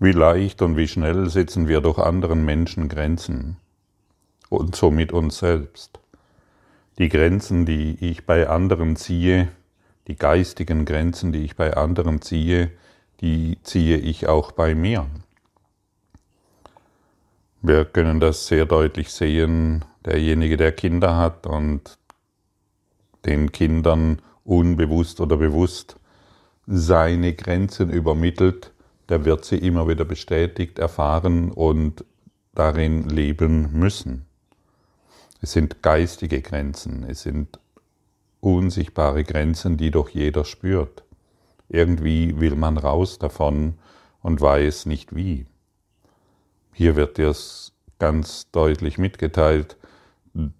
Wie leicht und wie schnell setzen wir durch anderen Menschen Grenzen und somit uns selbst. Die Grenzen, die ich bei anderen ziehe, die geistigen Grenzen, die ich bei anderen ziehe, die ziehe ich auch bei mir. Wir können das sehr deutlich sehen, derjenige, der Kinder hat und den Kindern unbewusst oder bewusst seine Grenzen übermittelt, der wird sie immer wieder bestätigt erfahren und darin leben müssen. Es sind geistige Grenzen, es sind unsichtbare Grenzen, die doch jeder spürt. Irgendwie will man raus davon und weiß nicht wie. Hier wird dir es ganz deutlich mitgeteilt,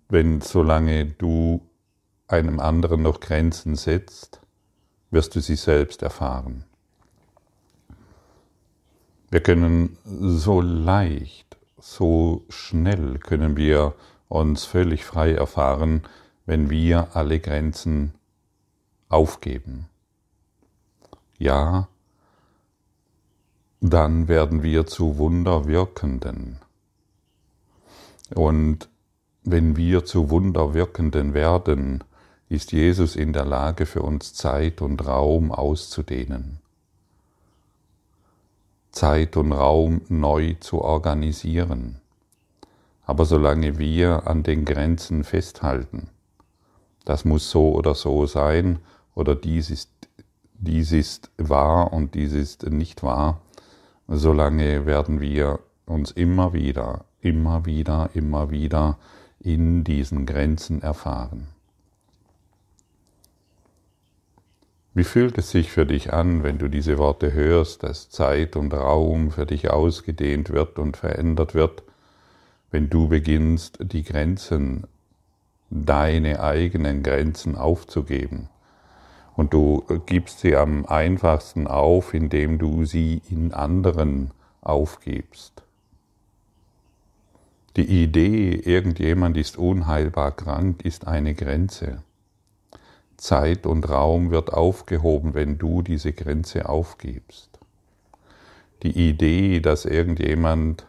wenn solange du einem anderen noch Grenzen setzt, wirst du sie selbst erfahren. Wir können so leicht, so schnell können wir uns völlig frei erfahren, wenn wir alle Grenzen aufgeben. Ja, dann werden wir zu Wunderwirkenden. Und wenn wir zu Wunderwirkenden werden, ist Jesus in der Lage, für uns Zeit und Raum auszudehnen. Zeit und Raum neu zu organisieren. Aber solange wir an den Grenzen festhalten, das muss so oder so sein, oder dies ist, dies ist wahr und dies ist nicht wahr, solange werden wir uns immer wieder, immer wieder, immer wieder in diesen Grenzen erfahren. Wie fühlt es sich für dich an, wenn du diese Worte hörst, dass Zeit und Raum für dich ausgedehnt wird und verändert wird, wenn du beginnst, die Grenzen, deine eigenen Grenzen aufzugeben? Und du gibst sie am einfachsten auf, indem du sie in anderen aufgibst. Die Idee, irgendjemand ist unheilbar krank, ist eine Grenze. Zeit und Raum wird aufgehoben, wenn du diese Grenze aufgibst. Die Idee, dass irgendjemand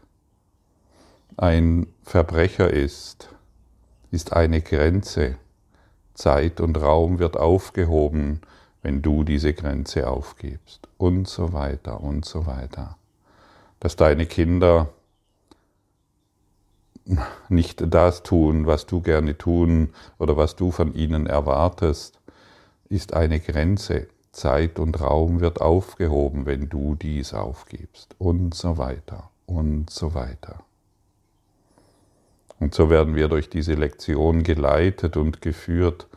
ein Verbrecher ist, ist eine Grenze. Zeit und Raum wird aufgehoben, wenn du diese Grenze aufgibst. Und so weiter und so weiter. Dass deine Kinder nicht das tun, was du gerne tun oder was du von ihnen erwartest, ist eine Grenze. Zeit und Raum wird aufgehoben, wenn du dies aufgibst. Und so weiter und so weiter. Und so werden wir durch diese Lektion geleitet und geführt.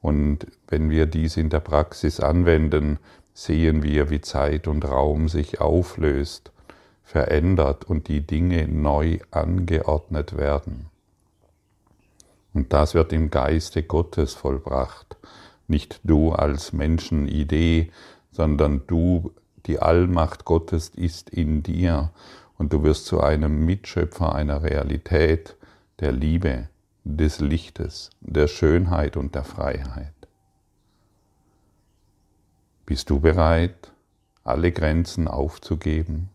Und wenn wir dies in der Praxis anwenden, sehen wir, wie Zeit und Raum sich auflöst, verändert und die Dinge neu angeordnet werden. Und das wird im Geiste Gottes vollbracht. Nicht du als Menschenidee, sondern du, die Allmacht Gottes ist in dir und du wirst zu einem Mitschöpfer einer Realität, der Liebe, des Lichtes, der Schönheit und der Freiheit. Bist du bereit, alle Grenzen aufzugeben?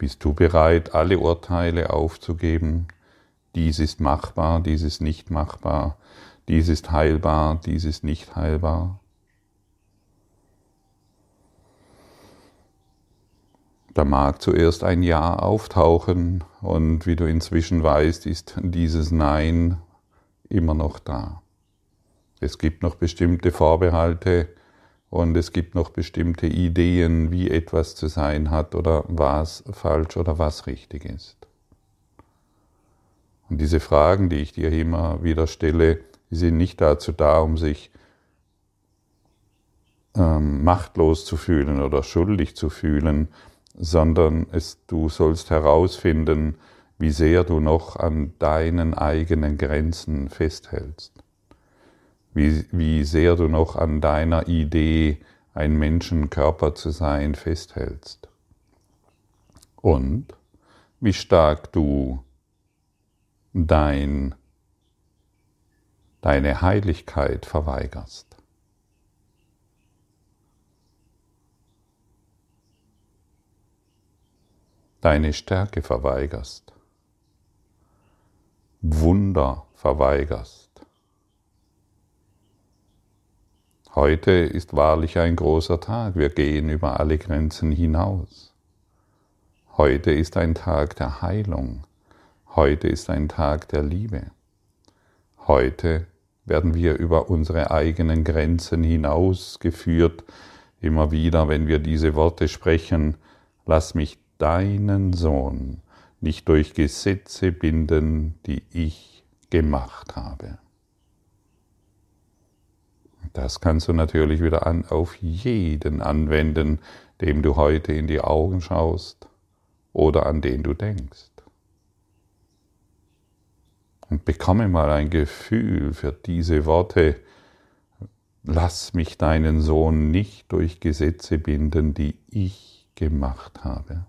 Bist du bereit, alle Urteile aufzugeben? Dies ist machbar, dies ist nicht machbar, dies ist heilbar, dies ist nicht heilbar. Da mag zuerst ein Ja auftauchen und wie du inzwischen weißt, ist dieses Nein immer noch da. Es gibt noch bestimmte Vorbehalte und es gibt noch bestimmte Ideen, wie etwas zu sein hat oder was falsch oder was richtig ist. Und diese Fragen, die ich dir immer wieder stelle, sind nicht dazu da, um sich ähm, machtlos zu fühlen oder schuldig zu fühlen, sondern es, du sollst herausfinden, wie sehr du noch an deinen eigenen Grenzen festhältst, wie, wie sehr du noch an deiner Idee, ein Menschenkörper zu sein, festhältst und wie stark du dein, deine Heiligkeit verweigerst. Deine Stärke verweigerst. Wunder verweigerst. Heute ist wahrlich ein großer Tag. Wir gehen über alle Grenzen hinaus. Heute ist ein Tag der Heilung. Heute ist ein Tag der Liebe. Heute werden wir über unsere eigenen Grenzen hinausgeführt, immer wieder, wenn wir diese Worte sprechen, lass mich deinen Sohn nicht durch Gesetze binden, die ich gemacht habe. Das kannst du natürlich wieder an, auf jeden anwenden, dem du heute in die Augen schaust oder an den du denkst. Und bekomme mal ein Gefühl für diese Worte. Lass mich deinen Sohn nicht durch Gesetze binden, die ich gemacht habe.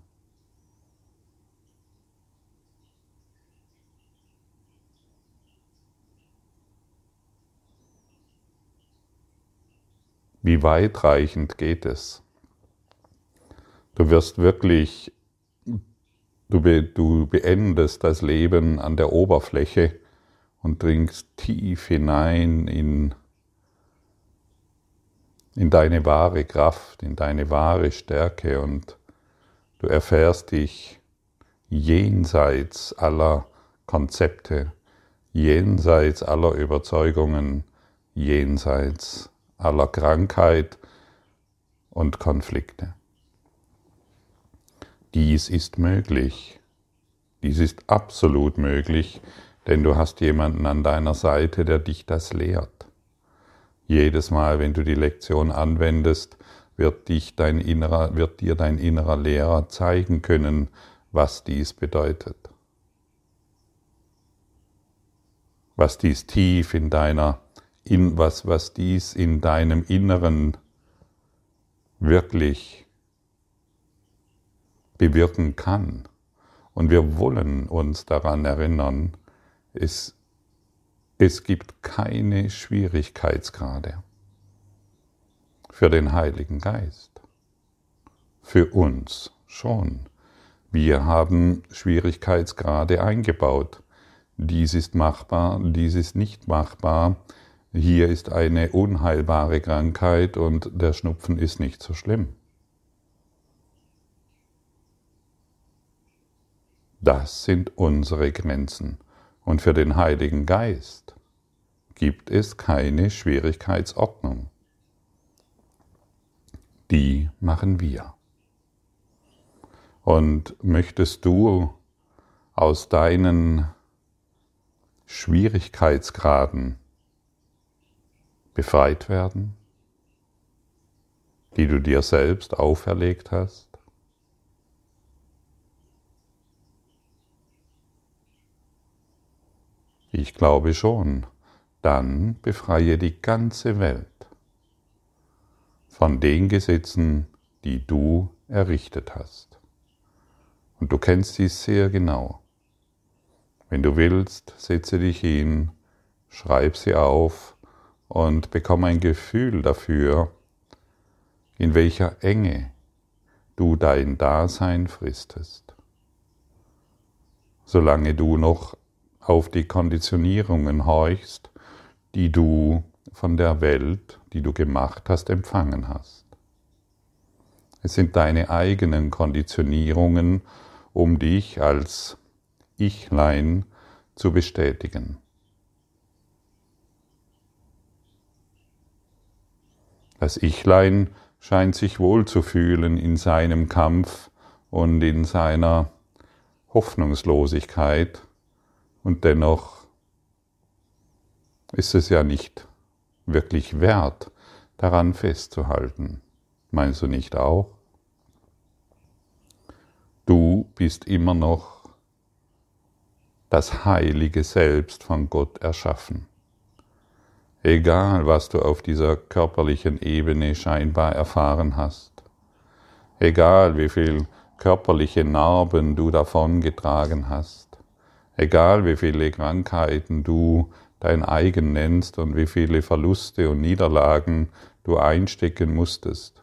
Wie weitreichend geht es? Du wirst wirklich Du, be, du beendest das Leben an der Oberfläche und dringst tief hinein in, in deine wahre Kraft, in deine wahre Stärke und du erfährst dich jenseits aller Konzepte, jenseits aller Überzeugungen, jenseits aller Krankheit und Konflikte. Dies ist möglich. Dies ist absolut möglich, denn du hast jemanden an deiner Seite, der dich das lehrt. Jedes Mal, wenn du die Lektion anwendest, wird, dich dein innerer, wird dir dein innerer Lehrer zeigen können, was dies bedeutet. Was dies tief in deiner, in, was, was dies in deinem Inneren wirklich bewirken kann. Und wir wollen uns daran erinnern, es, es gibt keine Schwierigkeitsgrade für den Heiligen Geist. Für uns schon. Wir haben Schwierigkeitsgrade eingebaut. Dies ist machbar, dies ist nicht machbar. Hier ist eine unheilbare Krankheit und der Schnupfen ist nicht so schlimm. Das sind unsere Grenzen. Und für den Heiligen Geist gibt es keine Schwierigkeitsordnung. Die machen wir. Und möchtest du aus deinen Schwierigkeitsgraden befreit werden, die du dir selbst auferlegt hast? Ich glaube schon. Dann befreie die ganze Welt von den Gesetzen, die du errichtet hast. Und du kennst sie sehr genau. Wenn du willst, setze dich hin, schreib sie auf und bekomme ein Gefühl dafür, in welcher Enge du dein Dasein fristest. Solange du noch auf die Konditionierungen horchst, die du von der Welt, die du gemacht hast, empfangen hast. Es sind deine eigenen Konditionierungen, um dich als Ichlein zu bestätigen. Das Ichlein scheint sich wohl zu fühlen in seinem Kampf und in seiner Hoffnungslosigkeit und dennoch ist es ja nicht wirklich wert, daran festzuhalten. Meinst du nicht auch? Du bist immer noch das heilige Selbst von Gott erschaffen. Egal, was du auf dieser körperlichen Ebene scheinbar erfahren hast, egal wie viel körperliche Narben du davon getragen hast, Egal wie viele Krankheiten du dein eigen nennst und wie viele Verluste und Niederlagen du einstecken musstest.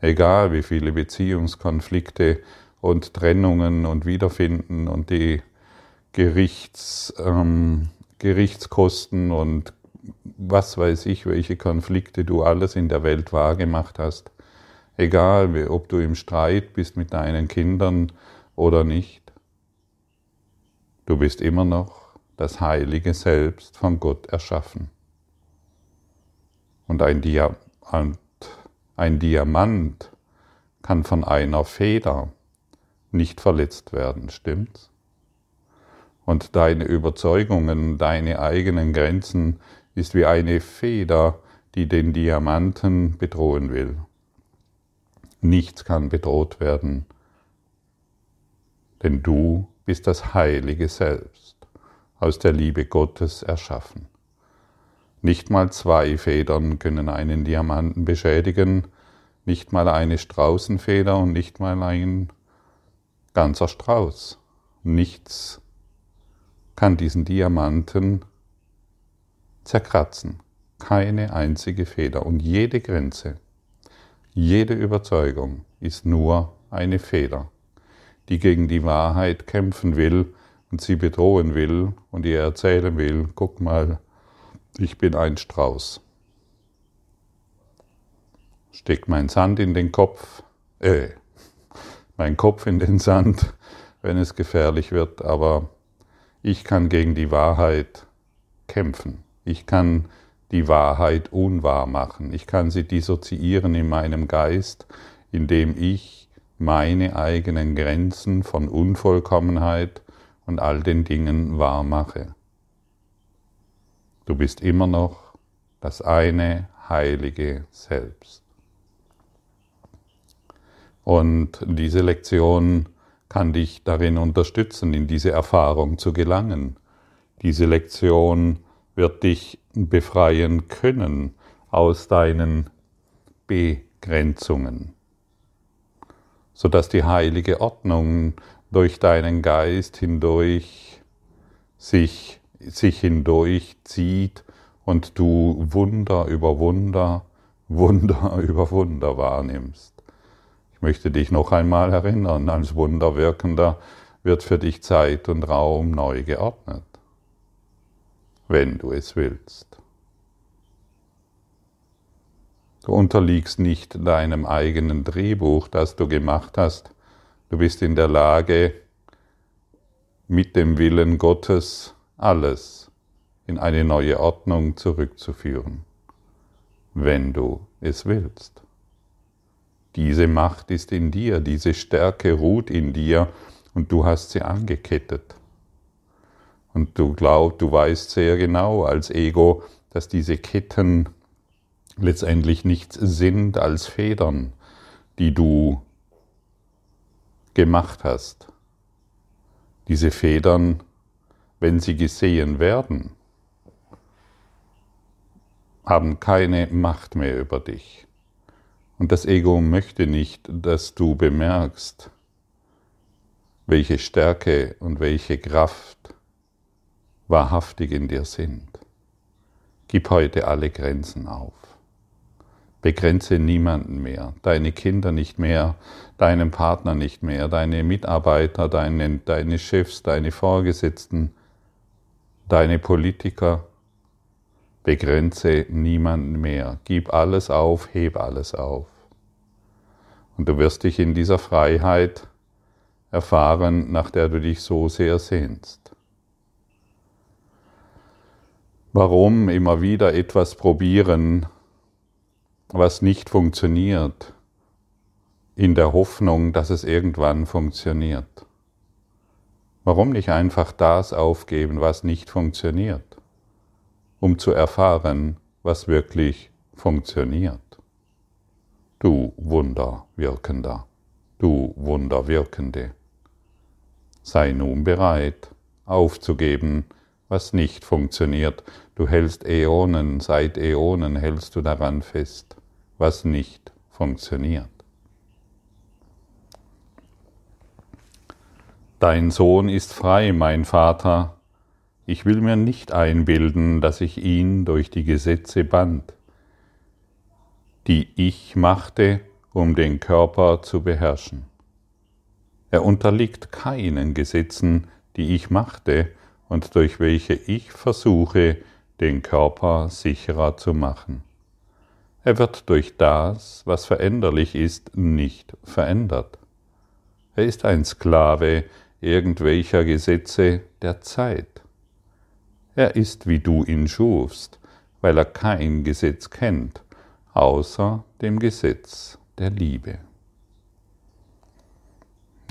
Egal wie viele Beziehungskonflikte und Trennungen und Wiederfinden und die Gerichts, ähm, Gerichtskosten und was weiß ich, welche Konflikte du alles in der Welt wahrgemacht hast. Egal, ob du im Streit bist mit deinen Kindern oder nicht. Du bist immer noch das heilige Selbst von Gott erschaffen. Und ein, Dia ein Diamant kann von einer Feder nicht verletzt werden, stimmt's? Und deine Überzeugungen, deine eigenen Grenzen ist wie eine Feder, die den Diamanten bedrohen will. Nichts kann bedroht werden, denn du bist das heilige Selbst, aus der Liebe Gottes erschaffen. Nicht mal zwei Federn können einen Diamanten beschädigen, nicht mal eine Straußenfeder und nicht mal ein ganzer Strauß. Nichts kann diesen Diamanten zerkratzen. Keine einzige Feder und jede Grenze, jede Überzeugung ist nur eine Feder, die gegen die Wahrheit kämpfen will und sie bedrohen will und ihr erzählen will, guck mal, ich bin ein Strauß. Steck mein Sand in den Kopf, äh, mein Kopf in den Sand, wenn es gefährlich wird, aber ich kann gegen die Wahrheit kämpfen. Ich kann die Wahrheit unwahr machen. Ich kann sie dissoziieren in meinem Geist, indem ich meine eigenen Grenzen von Unvollkommenheit und all den Dingen wahr mache. Du bist immer noch das eine heilige Selbst. Und diese Lektion kann dich darin unterstützen, in diese Erfahrung zu gelangen. Diese Lektion wird dich befreien können aus deinen Begrenzungen, sodass die heilige Ordnung durch deinen Geist hindurch sich, sich hindurch zieht und du Wunder über Wunder, Wunder über Wunder wahrnimmst. Ich möchte dich noch einmal erinnern, als Wunderwirkender wird für dich Zeit und Raum neu geordnet wenn du es willst. Du unterliegst nicht deinem eigenen Drehbuch, das du gemacht hast. Du bist in der Lage, mit dem Willen Gottes alles in eine neue Ordnung zurückzuführen, wenn du es willst. Diese Macht ist in dir, diese Stärke ruht in dir und du hast sie angekettet. Und du glaubst, du weißt sehr genau als Ego, dass diese Ketten letztendlich nichts sind als Federn, die du gemacht hast. Diese Federn, wenn sie gesehen werden, haben keine Macht mehr über dich. Und das Ego möchte nicht, dass du bemerkst, welche Stärke und welche Kraft wahrhaftig in dir sind. Gib heute alle Grenzen auf. Begrenze niemanden mehr, deine Kinder nicht mehr, deinen Partner nicht mehr, deine Mitarbeiter, deine, deine Chefs, deine Vorgesetzten, deine Politiker. Begrenze niemanden mehr. Gib alles auf, heb alles auf. Und du wirst dich in dieser Freiheit erfahren, nach der du dich so sehr sehnst. Warum immer wieder etwas probieren, was nicht funktioniert, in der Hoffnung, dass es irgendwann funktioniert? Warum nicht einfach das aufgeben, was nicht funktioniert, um zu erfahren, was wirklich funktioniert? Du Wunderwirkender, du Wunderwirkende, sei nun bereit aufzugeben, was nicht funktioniert. Du hältst Äonen, seit Äonen hältst du daran fest, was nicht funktioniert. Dein Sohn ist frei, mein Vater, ich will mir nicht einbilden, dass ich ihn durch die Gesetze band, die ich machte, um den Körper zu beherrschen. Er unterliegt keinen Gesetzen, die ich machte und durch welche ich versuche, den Körper sicherer zu machen. Er wird durch das, was veränderlich ist, nicht verändert. Er ist ein Sklave irgendwelcher Gesetze der Zeit. Er ist, wie du ihn schufst, weil er kein Gesetz kennt, außer dem Gesetz der Liebe.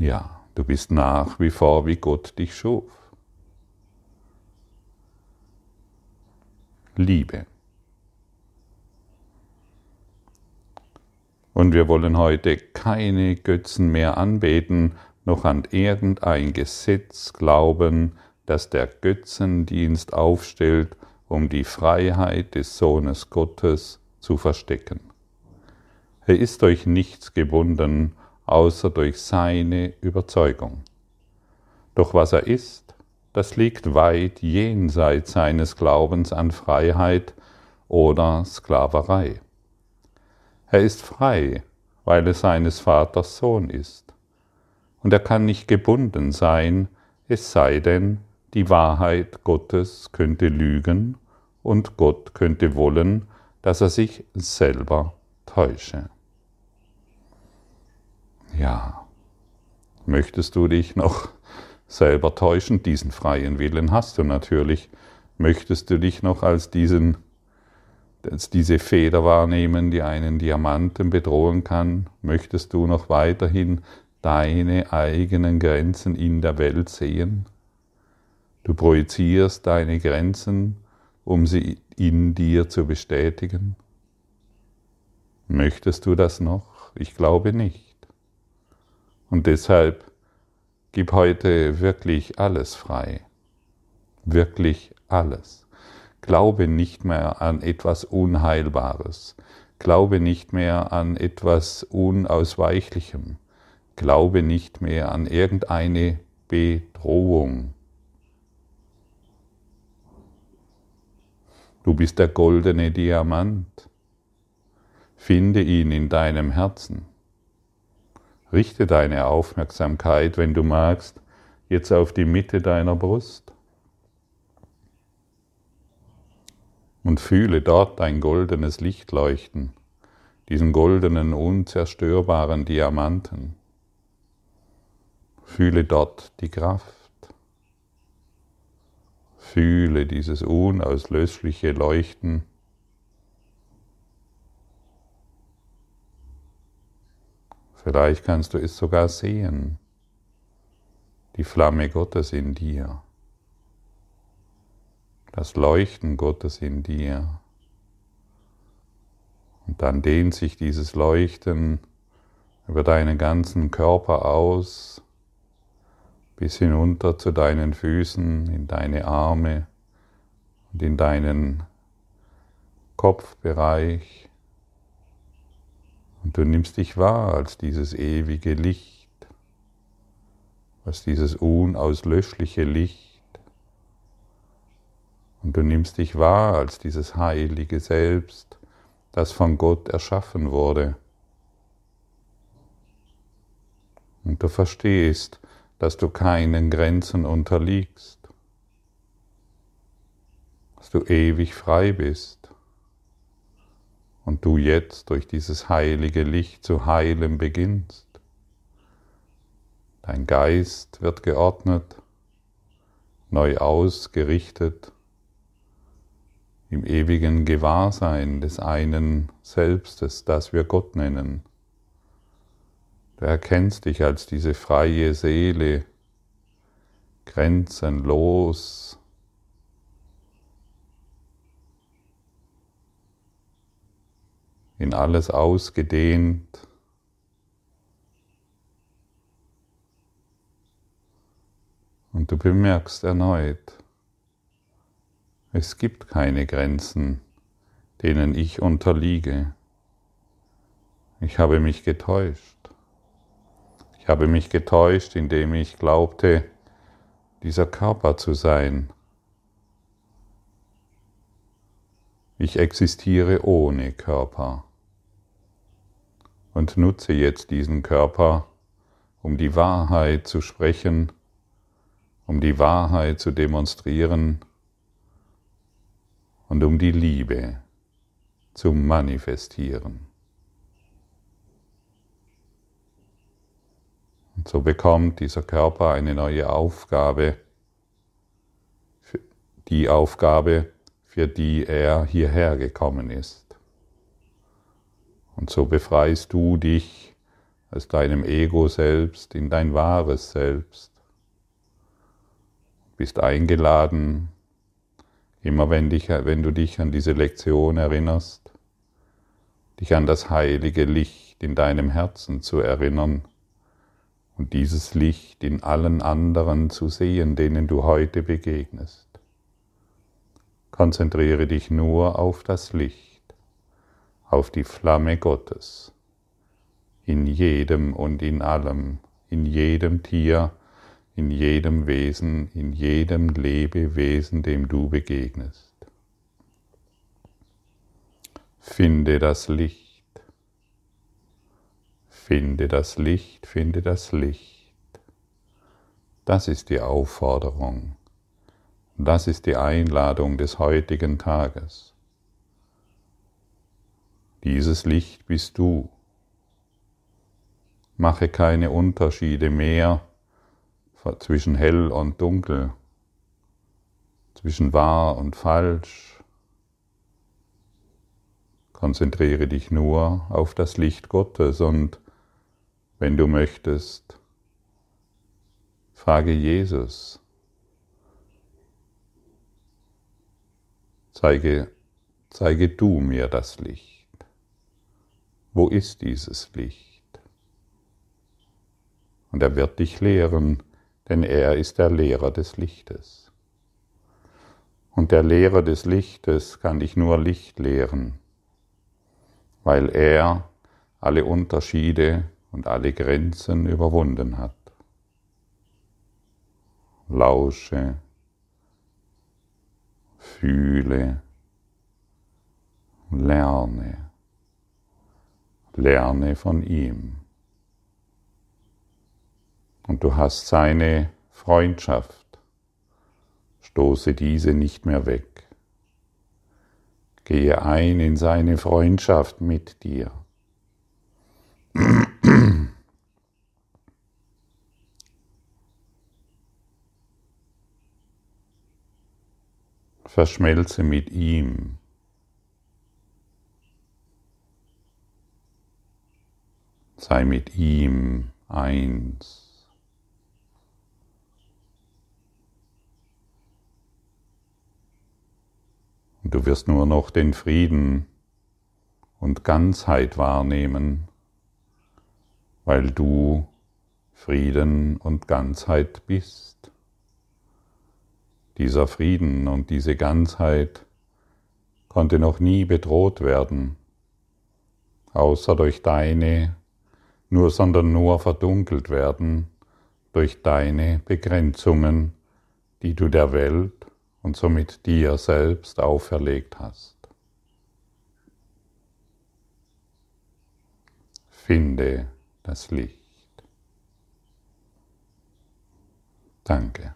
Ja, du bist nach wie vor, wie Gott dich schuf. Liebe. Und wir wollen heute keine Götzen mehr anbeten, noch an irgendein Gesetz glauben, das der Götzendienst aufstellt, um die Freiheit des Sohnes Gottes zu verstecken. Er ist durch nichts gebunden, außer durch seine Überzeugung. Doch was er ist, das liegt weit jenseits seines Glaubens an Freiheit oder Sklaverei. Er ist frei, weil er seines Vaters Sohn ist. Und er kann nicht gebunden sein, es sei denn, die Wahrheit Gottes könnte lügen und Gott könnte wollen, dass er sich selber täusche. Ja, möchtest du dich noch selber täuschen? Diesen freien Willen hast du natürlich. Möchtest du dich noch als diesen als diese Feder wahrnehmen, die einen Diamanten bedrohen kann? Möchtest du noch weiterhin deine eigenen Grenzen in der Welt sehen? Du projizierst deine Grenzen, um sie in dir zu bestätigen? Möchtest du das noch? Ich glaube nicht. Und deshalb gib heute wirklich alles frei. Wirklich alles. Glaube nicht mehr an etwas Unheilbares. Glaube nicht mehr an etwas Unausweichlichem. Glaube nicht mehr an irgendeine Bedrohung. Du bist der goldene Diamant. Finde ihn in deinem Herzen. Richte deine Aufmerksamkeit, wenn du magst, jetzt auf die Mitte deiner Brust und fühle dort dein goldenes Licht leuchten, diesen goldenen, unzerstörbaren Diamanten. Fühle dort die Kraft. Fühle dieses unauslöschliche Leuchten. Vielleicht kannst du es sogar sehen, die Flamme Gottes in dir, das Leuchten Gottes in dir. Und dann dehnt sich dieses Leuchten über deinen ganzen Körper aus, bis hinunter zu deinen Füßen, in deine Arme und in deinen Kopfbereich. Und du nimmst dich wahr als dieses ewige Licht, als dieses unauslöschliche Licht. Und du nimmst dich wahr als dieses heilige Selbst, das von Gott erschaffen wurde. Und du verstehst, dass du keinen Grenzen unterliegst, dass du ewig frei bist und du jetzt durch dieses heilige Licht zu heilen beginnst. Dein Geist wird geordnet, neu ausgerichtet, im ewigen Gewahrsein des einen Selbstes, das wir Gott nennen. Du erkennst dich als diese freie Seele, grenzenlos. In alles ausgedehnt. Und du bemerkst erneut, es gibt keine Grenzen, denen ich unterliege. Ich habe mich getäuscht. habe mich getäuscht, indem ich glaubte, dieser Körper zu sein. Ich existiere ohne Körper und nutze jetzt diesen Körper, um die Wahrheit zu sprechen, um die Wahrheit zu demonstrieren und um die Liebe zu manifestieren. Und so bekommt dieser Körper eine neue Aufgabe, die Aufgabe, für die er hierher gekommen ist. Und so befreist du dich aus deinem Ego selbst in dein wahres Selbst. Bist eingeladen, immer wenn, dich, wenn du dich an diese Lektion erinnerst, dich an das heilige Licht in deinem Herzen zu erinnern und dieses Licht in allen anderen zu sehen, denen du heute begegnest. Konzentriere dich nur auf das Licht, auf die Flamme Gottes, in jedem und in allem, in jedem Tier, in jedem Wesen, in jedem Lebewesen, dem du begegnest. Finde das Licht Finde das Licht, finde das Licht. Das ist die Aufforderung. Das ist die Einladung des heutigen Tages. Dieses Licht bist du. Mache keine Unterschiede mehr zwischen hell und dunkel, zwischen wahr und falsch. Konzentriere dich nur auf das Licht Gottes und wenn du möchtest, frage Jesus, zeige, zeige du mir das Licht. Wo ist dieses Licht? Und er wird dich lehren, denn er ist der Lehrer des Lichtes. Und der Lehrer des Lichtes kann dich nur Licht lehren, weil er alle Unterschiede und alle Grenzen überwunden hat. Lausche, fühle, lerne, lerne von ihm. Und du hast seine Freundschaft, stoße diese nicht mehr weg. Gehe ein in seine Freundschaft mit dir. Verschmelze mit ihm. Sei mit ihm eins. Und du wirst nur noch den Frieden und Ganzheit wahrnehmen, weil du Frieden und Ganzheit bist. Dieser Frieden und diese Ganzheit konnte noch nie bedroht werden, außer durch deine, nur sondern nur verdunkelt werden durch deine Begrenzungen, die du der Welt und somit dir selbst auferlegt hast. Finde das Licht. Danke.